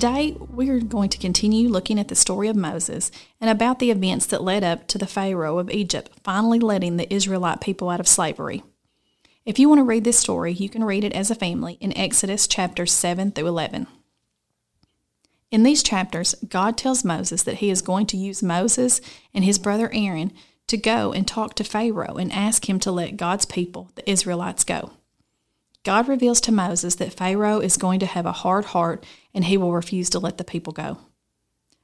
Today, we're going to continue looking at the story of Moses and about the events that led up to the Pharaoh of Egypt finally letting the Israelite people out of slavery. If you want to read this story, you can read it as a family in Exodus chapters 7 through 11. In these chapters, God tells Moses that he is going to use Moses and his brother Aaron to go and talk to Pharaoh and ask him to let God's people, the Israelites, go. God reveals to Moses that Pharaoh is going to have a hard heart and he will refuse to let the people go.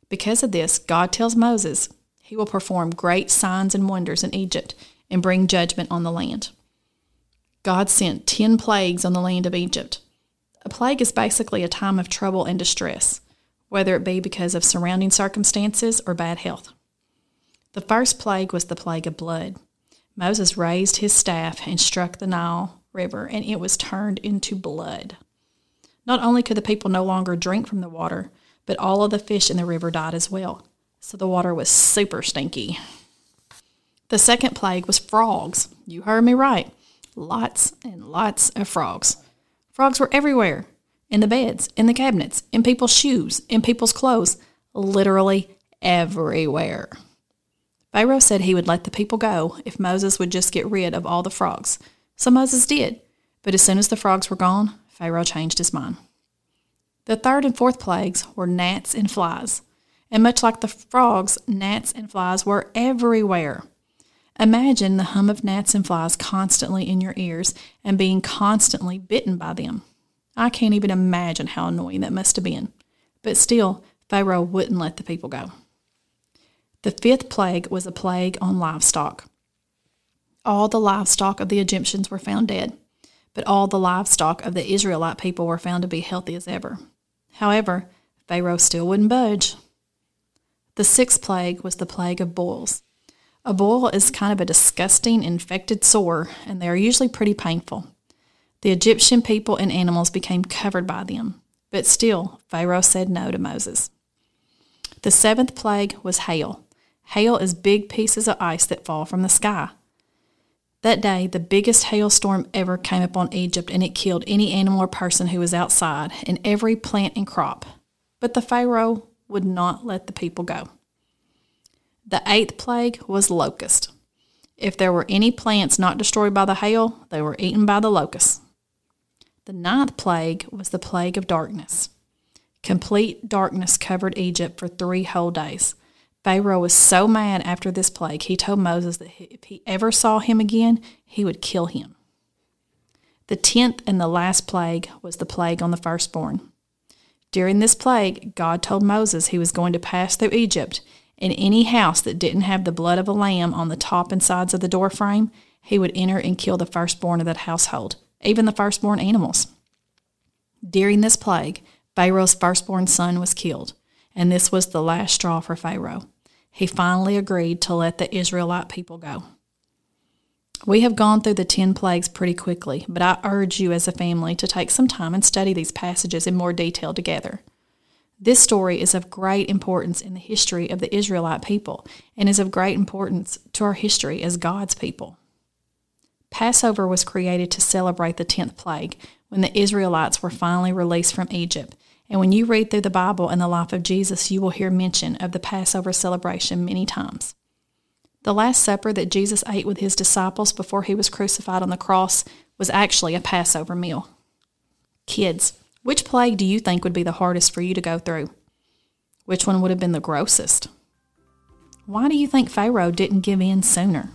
Because of this, God tells Moses he will perform great signs and wonders in Egypt and bring judgment on the land. God sent 10 plagues on the land of Egypt. A plague is basically a time of trouble and distress, whether it be because of surrounding circumstances or bad health. The first plague was the plague of blood. Moses raised his staff and struck the Nile River, and it was turned into blood. Not only could the people no longer drink from the water, but all of the fish in the river died as well. So the water was super stinky. The second plague was frogs. You heard me right. Lots and lots of frogs. Frogs were everywhere in the beds, in the cabinets, in people's shoes, in people's clothes, literally everywhere. Pharaoh said he would let the people go if Moses would just get rid of all the frogs. So Moses did. But as soon as the frogs were gone, Pharaoh changed his mind. The third and fourth plagues were gnats and flies. And much like the frogs, gnats and flies were everywhere. Imagine the hum of gnats and flies constantly in your ears and being constantly bitten by them. I can't even imagine how annoying that must have been. But still, Pharaoh wouldn't let the people go. The fifth plague was a plague on livestock. All the livestock of the Egyptians were found dead, but all the livestock of the Israelite people were found to be healthy as ever. However, Pharaoh still wouldn't budge. The sixth plague was the plague of boils. A boil is kind of a disgusting, infected sore, and they are usually pretty painful. The Egyptian people and animals became covered by them, but still, Pharaoh said no to Moses. The seventh plague was hail. Hail is big pieces of ice that fall from the sky. That day, the biggest hailstorm ever came upon Egypt, and it killed any animal or person who was outside, and every plant and crop. But the Pharaoh would not let the people go. The eighth plague was locust. If there were any plants not destroyed by the hail, they were eaten by the locusts. The ninth plague was the plague of darkness. Complete darkness covered Egypt for three whole days. Pharaoh was so mad after this plague, he told Moses that if he ever saw him again, he would kill him. The tenth and the last plague was the plague on the firstborn. During this plague, God told Moses he was going to pass through Egypt, and any house that didn't have the blood of a lamb on the top and sides of the doorframe, he would enter and kill the firstborn of that household, even the firstborn animals. During this plague, Pharaoh's firstborn son was killed, and this was the last straw for Pharaoh he finally agreed to let the Israelite people go. We have gone through the 10 plagues pretty quickly, but I urge you as a family to take some time and study these passages in more detail together. This story is of great importance in the history of the Israelite people and is of great importance to our history as God's people. Passover was created to celebrate the 10th plague when the Israelites were finally released from Egypt and when you read through the Bible and the life of Jesus, you will hear mention of the Passover celebration many times. The Last Supper that Jesus ate with his disciples before he was crucified on the cross was actually a Passover meal. Kids, which plague do you think would be the hardest for you to go through? Which one would have been the grossest? Why do you think Pharaoh didn't give in sooner?